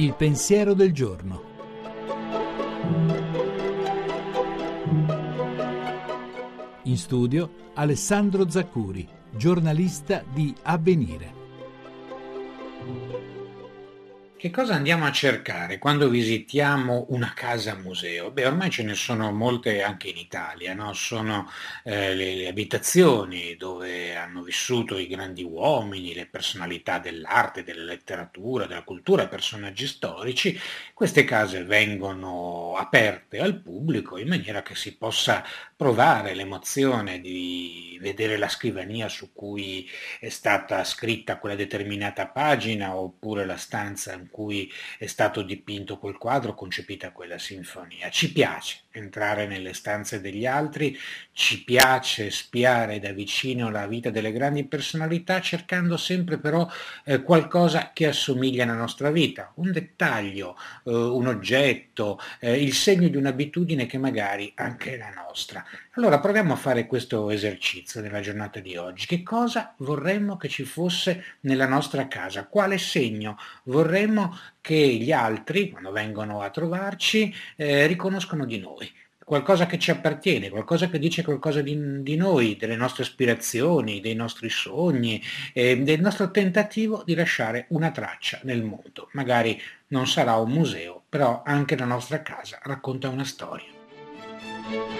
Il pensiero del giorno. In studio Alessandro Zaccuri, giornalista di Avvenire. Che cosa andiamo a cercare quando visitiamo una casa museo? Beh, ormai ce ne sono molte anche in Italia, no? sono eh, le, le, abitazioni dove hanno vissuto i grandi uomini, le personalità dell'arte, della letteratura, della cultura, personaggi storici. Queste case vengono aperte al pubblico in maniera che si possa provare l'emozione di vedere la scrivania su cui è stata scritta quella determinata pagina oppure la stanza in cui è stato dipinto quel quadro, concepita quella sinfonia. Ci piace entrare nelle stanze degli altri, ci piace spiare da vicino la vita delle grandi personalità cercando sempre però eh, qualcosa che assomiglia alla nostra vita, un dettaglio, eh, un oggetto, eh, il segno di un'abitudine che magari anche la nostra. Allora proviamo a fare questo esercizio nella giornata di oggi. Che cosa vorremmo che ci fosse nella nostra casa? Quale segno vorremmo che gli altri, quando vengono a trovarci, eh, riconoscono di noi? qualcosa che ci appartiene, qualcosa che dice qualcosa di, di noi, delle nostre aspirazioni, dei nostri sogni, eh, del nostro tentativo di lasciare una traccia nel mondo. Magari non sarà un museo, però anche la nostra casa racconta una storia.